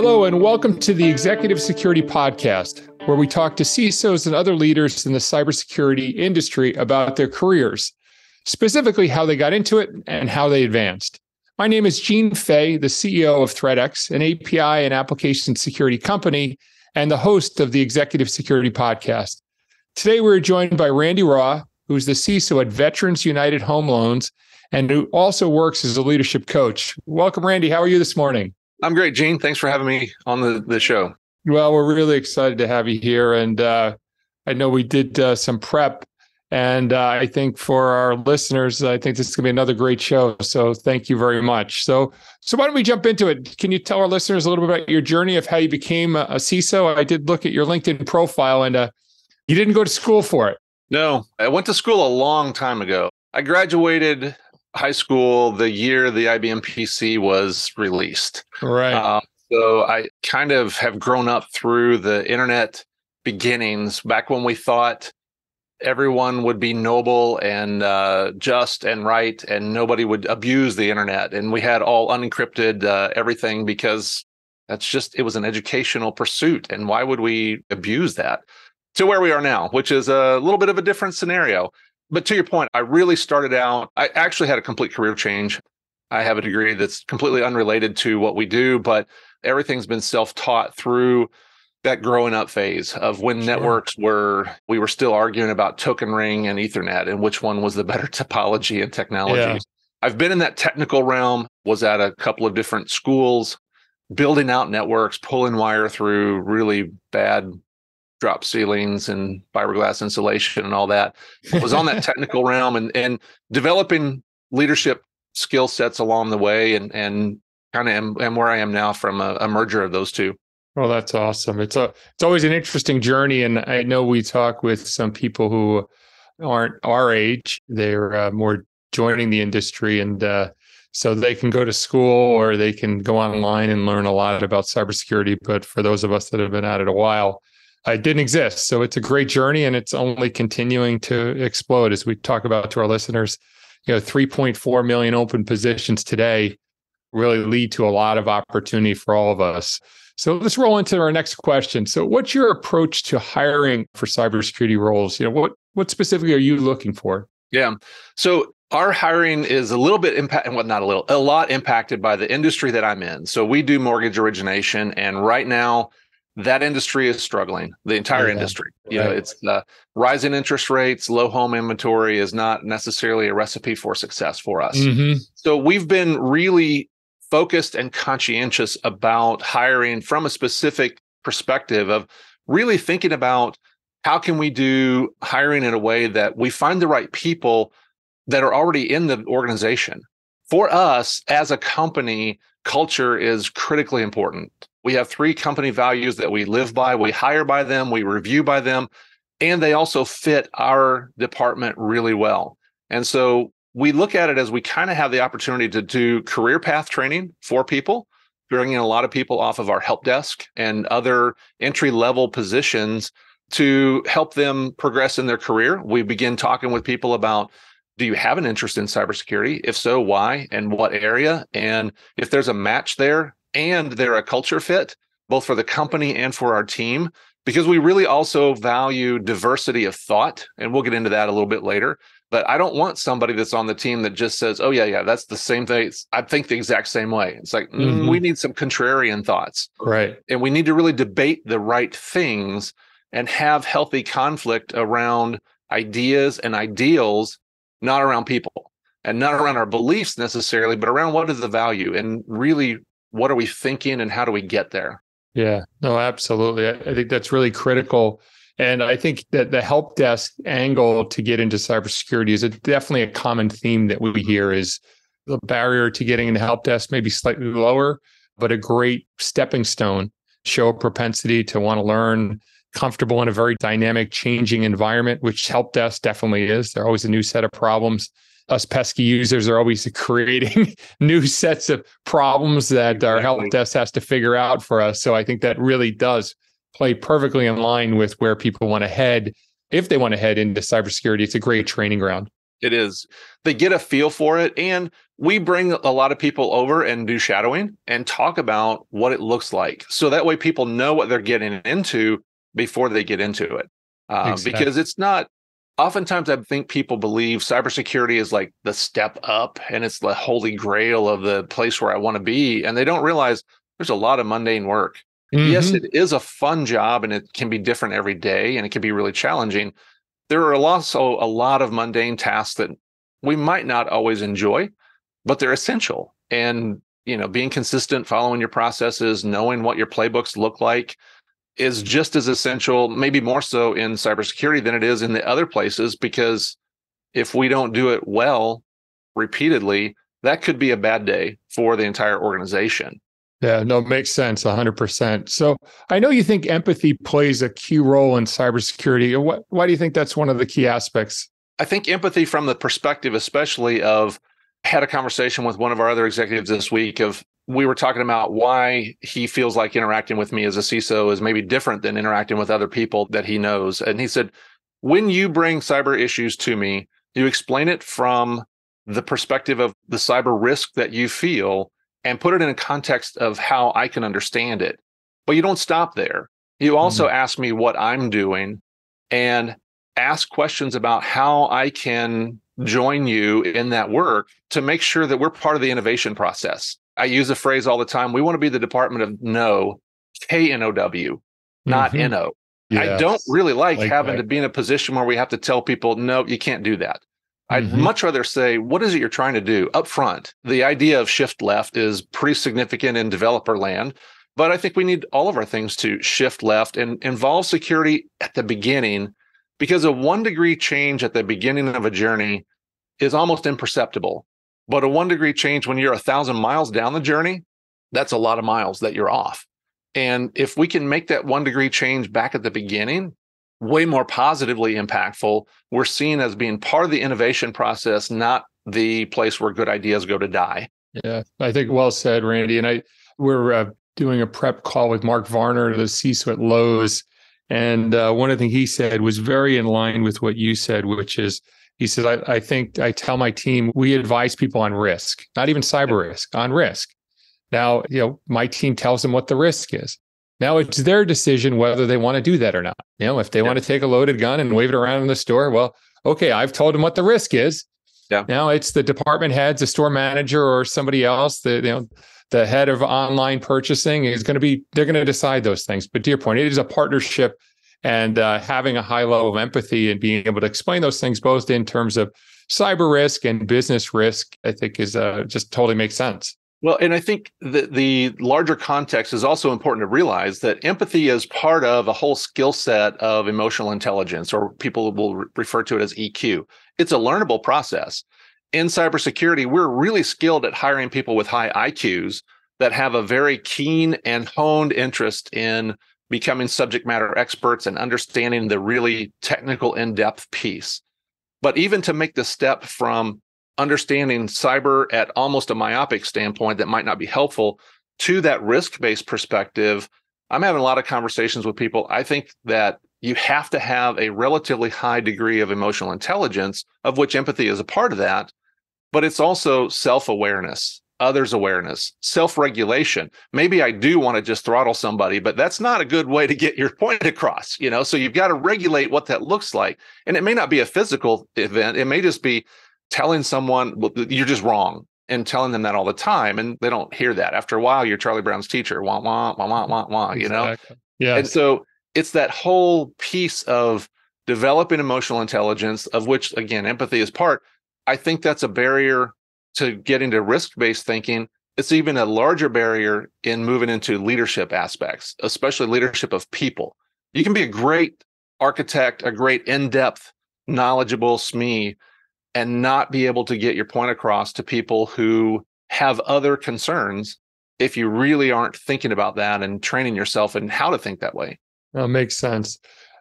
Hello, and welcome to the Executive Security Podcast, where we talk to CISOs and other leaders in the cybersecurity industry about their careers, specifically how they got into it and how they advanced. My name is Gene Fay, the CEO of ThreatX, an API and application security company, and the host of the Executive Security Podcast. Today, we're joined by Randy Raw, who's the CISO at Veterans United Home Loans and who also works as a leadership coach. Welcome, Randy. How are you this morning? I'm great, Gene. Thanks for having me on the, the show. Well, we're really excited to have you here. And uh, I know we did uh, some prep. And uh, I think for our listeners, I think this is going to be another great show. So thank you very much. So, so why don't we jump into it? Can you tell our listeners a little bit about your journey of how you became a, a CISO? I did look at your LinkedIn profile, and uh, you didn't go to school for it. No, I went to school a long time ago. I graduated high school the year the IBM PC was released. Right. Uh, so I kind of have grown up through the internet beginnings back when we thought everyone would be noble and uh, just and right and nobody would abuse the internet and we had all unencrypted uh, everything because that's just it was an educational pursuit and why would we abuse that to where we are now which is a little bit of a different scenario but to your point, I really started out, I actually had a complete career change. I have a degree that's completely unrelated to what we do, but everything's been self taught through that growing up phase of when sure. networks were, we were still arguing about token ring and Ethernet and which one was the better topology and technology. Yeah. I've been in that technical realm, was at a couple of different schools, building out networks, pulling wire through really bad drop ceilings and fiberglass insulation and all that. was on that technical realm and and developing leadership skill sets along the way and and kind of am, am where I am now from a, a merger of those two. Well, that's awesome. It's a it's always an interesting journey, and I know we talk with some people who aren't our age; they're uh, more joining the industry, and uh, so they can go to school or they can go online and learn a lot about cybersecurity. But for those of us that have been at it a while, Uh, it didn't exist. So it's a great journey and it's only continuing to explode as we talk about to our listeners. You know, 3.4 million open positions today really lead to a lot of opportunity for all of us. So let's roll into our next question. So what's your approach to hiring for cybersecurity roles? You know, what what specifically are you looking for? Yeah. So our hiring is a little bit impact and well, not a little, a lot impacted by the industry that I'm in. So we do mortgage origination and right now that industry is struggling the entire yeah, industry. You know it's uh, rising interest rates low home inventory is not necessarily a recipe for success for us. Mm-hmm. so we've been really focused and conscientious about hiring from a specific perspective of really thinking about how can we do hiring in a way that we find the right people that are already in the organization. For us as a company culture is critically important we have three company values that we live by. We hire by them, we review by them, and they also fit our department really well. And so we look at it as we kind of have the opportunity to do career path training for people, bringing a lot of people off of our help desk and other entry level positions to help them progress in their career. We begin talking with people about do you have an interest in cybersecurity? If so, why and what area? And if there's a match there, and they're a culture fit, both for the company and for our team, because we really also value diversity of thought. And we'll get into that a little bit later. But I don't want somebody that's on the team that just says, oh, yeah, yeah, that's the same thing. I think the exact same way. It's like, mm, mm-hmm. we need some contrarian thoughts. Right. And we need to really debate the right things and have healthy conflict around ideas and ideals, not around people and not around our beliefs necessarily, but around what is the value and really what are we thinking and how do we get there? Yeah, no, absolutely. I, think that's really critical. And I think that the help desk angle to get into cybersecurity is a, definitely a common theme that we hear is the barrier to getting into help desk may be slightly lower, but a great stepping stone, show a propensity to want to learn, comfortable in a very dynamic, changing environment, which help desk definitely is. There always a new set of problems us pesky users are always creating new sets of problems that exactly. our help desk has to figure out for us. So I think that really does play perfectly in line with where people want to head. If they want to head into cybersecurity, it's a great training ground. It is. They get a feel for it. And we bring a lot of people over and do shadowing and talk about what it looks like. So that way people know what they're getting into before they get into it. Uh, exactly. Because it's not, oftentimes I think people believe cybersecurity is like the step up and it's the holy grail of the place where I want to be. And they don't realize there's a lot of mundane work. Mm-hmm. Yes, it is a fun job and it can be different every day and it can be really challenging. There are also a lot of mundane tasks that we might not always enjoy, but they're essential. And, you know, being consistent, following your processes, knowing what your playbooks look like is just as essential, maybe more so in cybersecurity than it is in the other places, because if we don't do it well repeatedly, that could be a bad day for the entire organization. Yeah, no, makes sense 100%. So I know you think empathy plays a key role in cybersecurity. What, why do you think that's one of the key aspects? I think empathy from the perspective, especially of had a conversation with one of our other executives this week of we were talking about why he feels like interacting with me as a CISO is maybe different than interacting with other people that he knows. And he said, when you bring cyber issues to me, you explain it from the perspective of the cyber risk that you feel and put it in a context of how I can understand it. But you don't stop there. You also mm-hmm. ask me what I'm doing and ask questions about how I can join you in that work to make sure that we're part of the innovation process. I use a phrase all the time. We want to be the department of no, K N O W, not mm-hmm. N O. I don't really like, like having to be in a position where we have to tell people, no, you can't do that. I'd mm-hmm. much rather say, what is it you're trying to do up front? The idea of shift left is pretty significant in developer land, but I think we need all of our things to shift left and involve security at the beginning because a one degree change at the beginning of a journey is almost imperceptible. But a one degree change when you're a thousand miles down the journey, that's a lot of miles that you're off. And if we can make that one degree change back at the beginning, way more positively impactful, we're seen as being part of the innovation process, not the place where good ideas go to die. Yeah, I think well said, Randy. And I we're uh, doing a prep call with Mark Varner, the CISO at Lowe's, and uh, one of the things he said was very in line with what you said, which is he says, I, I think I tell my team we advise people on risk, not even cyber risk, on risk. Now, you know, my team tells them what the risk is. Now it's their decision whether they want to do that or not. You know, if they yeah. want to take a loaded gun and wave it around in the store, well, okay, I've told them what the risk is. Yeah. Now it's the department heads, the store manager, or somebody else, the you know, the head of online purchasing is going to be they're going to decide those things but to your point it is a partnership and uh, having a high level of empathy and being able to explain those things both in terms of cyber risk and business risk i think is uh, just totally makes sense well, and I think the the larger context is also important to realize that empathy is part of a whole skill set of emotional intelligence, or people will re- refer to it as EQ. It's a learnable process in cybersecurity, we're really skilled at hiring people with high IQs that have a very keen and honed interest in becoming subject matter experts and understanding the really technical in-depth piece. But even to make the step from understanding cyber at almost a myopic standpoint that might not be helpful to that risk-based perspective, I'm having a lot of conversations with people. I think that you have to have a relatively high degree of emotional intelligence, of which empathy is a part of that, but it's also self awareness, others awareness, self regulation. Maybe I do want to just throttle somebody, but that's not a good way to get your point across, you know? So you've got to regulate what that looks like. And it may not be a physical event, it may just be telling someone well, you're just wrong and telling them that all the time. And they don't hear that. After a while, you're Charlie Brown's teacher, wah, wah, wah, wah, wah, wah, you know? Yeah. And so it's that whole piece of developing emotional intelligence, of which, again, empathy is part I think that's a barrier to getting to risk based thinking. It's even a larger barrier in moving into leadership aspects, especially leadership of people. You can be a great architect, a great in depth, knowledgeable SME, and not be able to get your point across to people who have other concerns if you really aren't thinking about that and training yourself in how to think that way. That makes sense.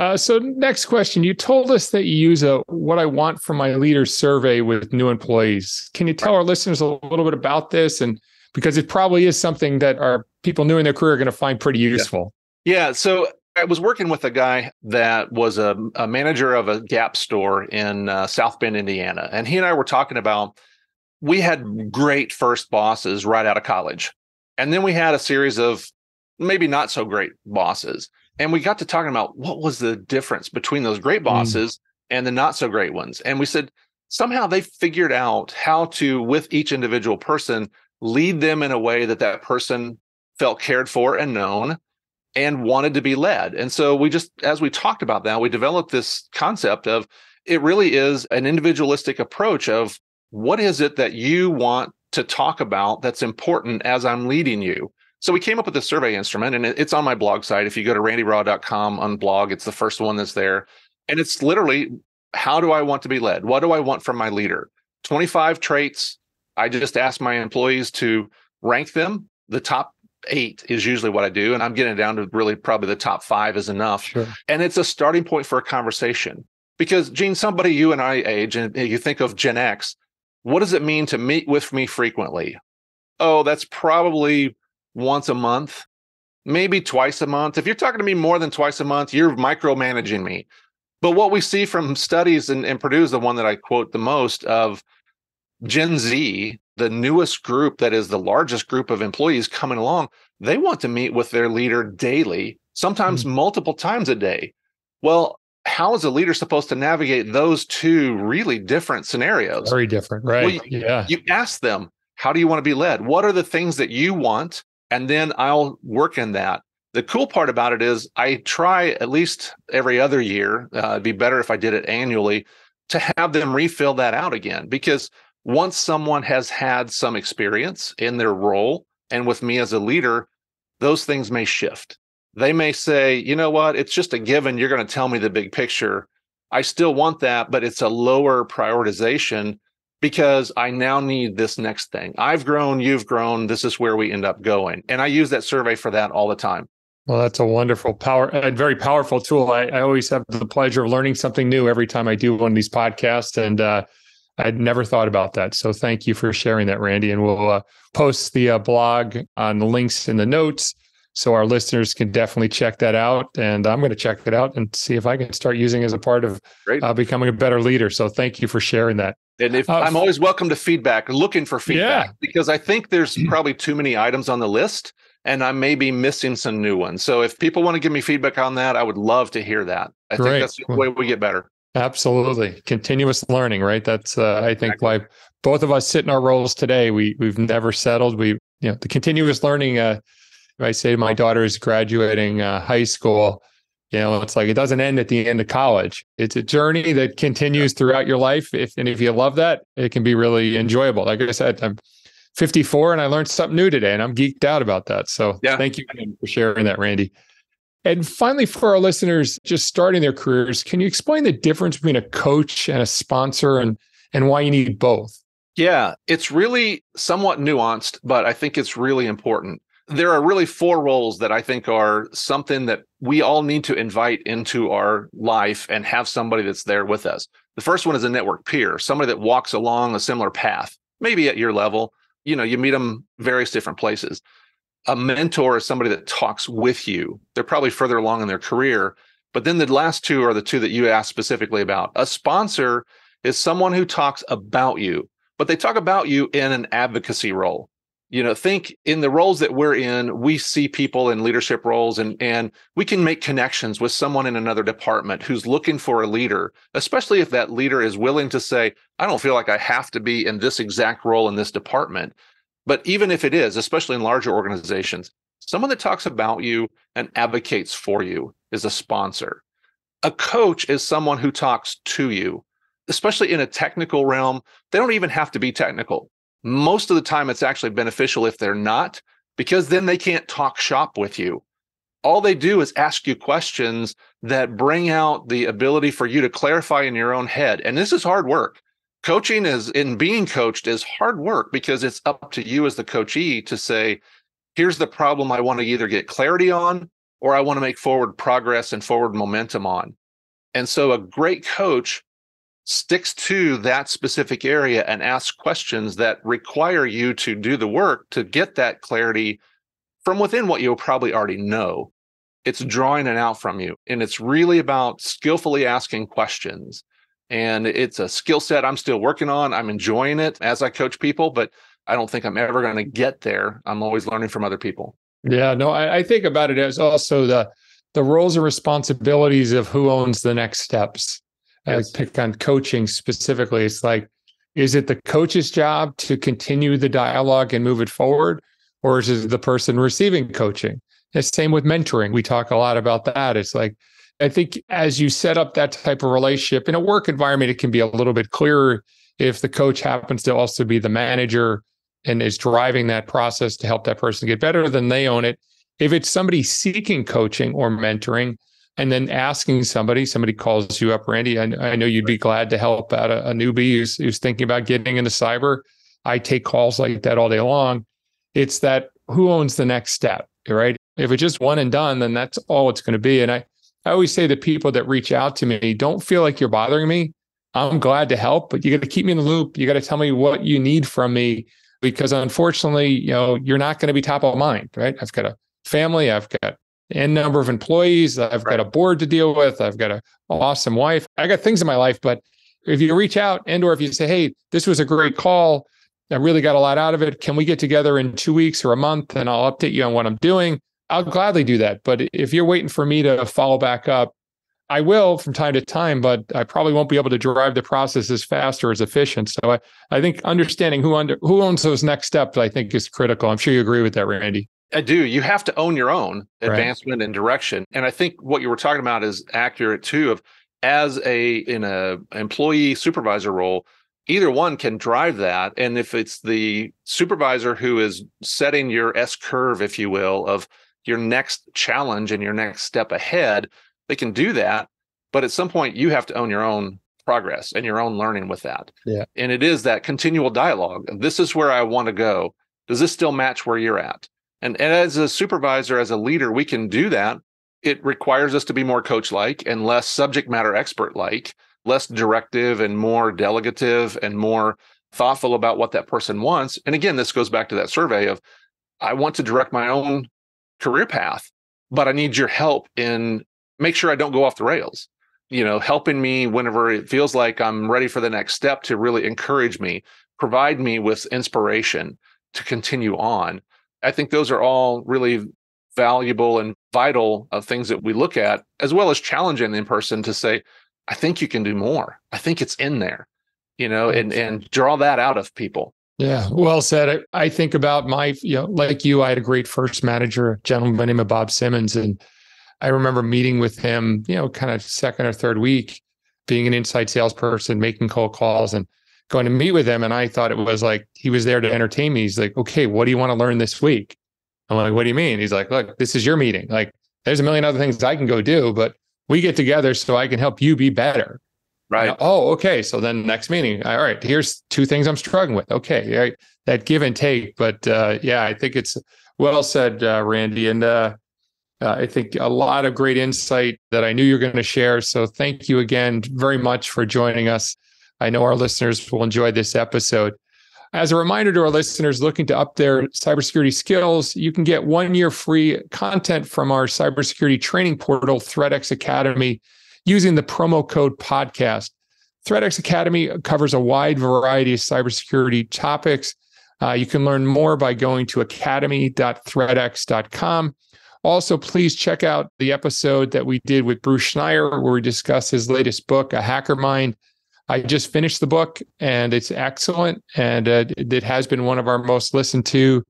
Uh, so next question, you told us that you use a what I want from my leader survey with new employees. Can you tell our listeners a little bit about this? And because it probably is something that our people new in their career are going to find pretty useful. Yeah. yeah. So I was working with a guy that was a, a manager of a Gap store in uh, South Bend, Indiana. And he and I were talking about we had great first bosses right out of college. And then we had a series of maybe not so great bosses. And we got to talking about what was the difference between those great mm. bosses mm. and the not so great ones. And we said somehow they figured out how to, with each individual person, lead them in a way that that person felt cared for and known and wanted to be led. And so we just, as we talked about that, we developed this concept of it really is an individualistic approach of what is it that you want to talk about that's important as I'm leading you. So we came up with a survey instrument and it's on my blog site. If you go to randyraw.com on blog, it's the first one that's there. And it's literally how do I want to be led? What do I want from my leader? 25 traits. I just ask my employees to rank them. The top eight is usually what I do. And I'm getting down to really probably the top five is enough. Sure. And it's a starting point for a conversation. Because, Gene, somebody you and I age, and you think of Gen X, what does it mean to meet with me frequently? Oh, that's probably once a month, maybe twice a month. If you're talking to me more than twice a month, you're micromanaging me. But what we see from studies, and, and Purdue is the one that I quote the most of Gen Z, the newest group that is the largest group of employees coming along, they want to meet with their leader daily, sometimes mm-hmm. multiple times a day. Well, how is a leader supposed to navigate those two really different scenarios? Very different, right? Well, you, yeah. You ask them, how do you want to be led? What are the things that you want? And then I'll work in that. The cool part about it is I try at least every other year. Uh, it'd be better if I did it annually to have them refill that out again because once someone has had some experience in their role and with me as a leader, those things may shift. They may say, you know what, it's just a given. You're going to tell me the big picture. I still want that, but it's a lower prioritization because I now need this next thing. I've grown, you've grown. This is where we end up going. And I use that survey for that all the time. Well, that's a wonderful power and very powerful tool. I, I, always have the pleasure of learning something new every time I do one of these podcasts. And uh, I'd never thought about that. So thank you for sharing that, Randy. And we'll uh, post the uh, blog on the links in the notes so our listeners can definitely check that out. And I'm going to check it out and see if I can start using as a part of uh, becoming a better leader. So thank you for sharing that. And if uh, I'm always welcome to feedback, looking for feedback yeah. because I think there's probably too many items on the list and I may be missing some new ones. So if people want to give me feedback on that, I would love to hear that. I Great. think that's the way we get better. Absolutely. Continuous learning, right? That's uh, I think why both of us sit in our roles today. We we've never settled. We you know the continuous learning uh I say my daughter is graduating uh, high school, you know, it's like it doesn't end at the end of college. It's a journey that continues throughout your life. If and if you love that, it can be really enjoyable. Like I said, I'm 54 and I learned something new today, and I'm geeked out about that. So yeah. thank you for sharing that, Randy. And finally, for our listeners just starting their careers, can you explain the difference between a coach and a sponsor and, and why you need both? Yeah, it's really somewhat nuanced, but I think it's really important. There are really four roles that I think are something that we all need to invite into our life and have somebody that's there with us. The first one is a network peer, somebody that walks along a similar path, maybe at your level. You know, you meet them various different places a mentor is somebody that talks with you. They're probably further along in their career. But then the last two are the two that you asked specifically about. A sponsor is someone who talks about you, but they talk about you in an advocacy role. You know, think in the roles that we're in, we see people in leadership roles and and we can make connections with someone in another department who's looking for a leader, especially if that leader is willing to say, I don't feel like I have to be in this exact role in this department. But even if it is, especially in larger organizations, someone that talks about you and advocates for you is a sponsor. A coach is someone who talks to you, especially in a technical realm. They don't even have to be technical. Most of the time, it's actually beneficial if they're not, because then they can't talk shop with you. All they do is ask you questions that bring out the ability for you to clarify in your own head. And this is hard work coaching is in being coached is hard work because it's up to you as the coachee to say here's the problem i want to either get clarity on or i want to make forward progress and forward momentum on and so a great coach sticks to that specific area and asks questions that require you to do the work to get that clarity from within what you'll probably already know it's drawing it out from you. And it's really about skillfully asking questions. And it's a skill set I'm still working on. I'm enjoying it as I coach people, but I don't think I'm ever going to get there. I'm always learning from other people. Yeah, no, I, I think about it as also the the roles and responsibilities of who owns the next steps. Yes. I pick on coaching specifically. It's like, is it the coach's job to continue the dialogue and move it forward? Or is it the person receiving coaching? The same with mentoring. We talk a lot about that. It's like, I think as you set up that type of relationship in a work environment, it can be a little bit clearer if the coach happens to also be the manager and is driving that process to help that person get better, then they own it. If it's somebody seeking coaching or mentoring, and then asking somebody, somebody calls you up, Randy. I, I know you'd be glad to help out a, a newbie who's, who's thinking about getting into cyber. I take calls like that all day long. It's that who owns the next step, right? If it's just one and done, then that's all it's going to be. And I, I always say to people that reach out to me, don't feel like you're bothering me. I'm glad to help, but you got to keep me in the loop. You got to tell me what you need from me because unfortunately, you know, you're not going to be top of mind, right? I've got a family, I've got n number of employees, I've right. got a board to deal with, I've got an awesome wife. I got things in my life, but if you reach out and or if you say, "Hey, this was a great call. I really got a lot out of it. Can we get together in 2 weeks or a month and I'll update you on what I'm doing?" I'll gladly do that. But if you're waiting for me to follow back up, I will from time to time, but I probably won't be able to drive the process as fast or as efficient. So I, I think understanding who under who owns those next steps, I think is critical. I'm sure you agree with that, Randy. I do. You have to own your own advancement right. and direction. And I think what you were talking about is accurate too. Of as a in a employee supervisor role, either one can drive that. And if it's the supervisor who is setting your S curve, if you will, of your next challenge and your next step ahead, they can do that, but at some point you have to own your own progress and your own learning with that. Yeah. And it is that continual dialogue. This is where I want to go. Does this still match where you're at? And, and as a supervisor, as a leader, we can do that. It requires us to be more coach like and less subject matter expert like, less directive and more delegative and more thoughtful about what that person wants. And again, this goes back to that survey of I want to direct my own career path, but I need your help in make sure I don't go off the rails. You know, helping me whenever it feels like I'm ready for the next step to really encourage me, provide me with inspiration to continue on. I think those are all really valuable and vital of things that we look at, as well as challenging in person to say, I think you can do more. I think it's in there, you know, and and draw that out of people. Yeah, well said. I, I think about my, you know, like you, I had a great first manager, a gentleman by the name of Bob Simmons, and I remember meeting with him, you know, kind of second or third week, being an inside salesperson, making cold calls and going to meet with him. And I thought it was like he was there to entertain me. He's like, okay, what do you want to learn this week? I'm like, what do you mean? He's like, look, this is your meeting. Like, there's a million other things I can go do, but we get together so I can help you be better. Right. oh, okay. So then next meeting, all right, here's two things I'm struggling with. Okay. Right. That give and take. But uh, yeah, I think it's well said, uh, Randy. And uh, uh, I think a lot of great insight that I knew you're going to share. So thank you again very much for joining us. I know our listeners will enjoy this episode. As a reminder to our listeners looking to up their cybersecurity skills, you can get one year free content from our cybersecurity training portal, ThreatX Academy, using the promo code podcast. ThreatX Academy covers a wide variety of cybersecurity topics. Uh, you can learn more by going to academy.threatx.com. Also, please check out the episode that we did with Bruce Schneier, where we discuss his latest book, A Hacker Mind. I just finished the book and it's excellent. And uh, it has been one of our most listened to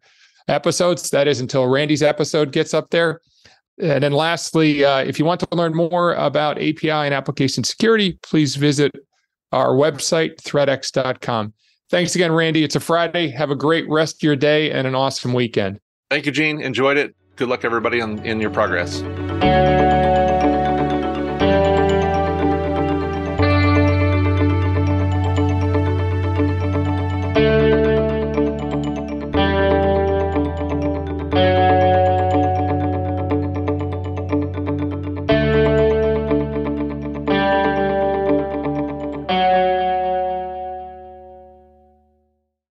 episodes. That is until Randy's episode gets up there. And then lastly, uh, if you want to learn more about API and application security, please visit our website, threatx.com. Thanks again, Randy. It's a Friday. Have a great rest of your day and an awesome weekend. Thank you, Gene. Enjoyed it good luck, everybody, in your progress.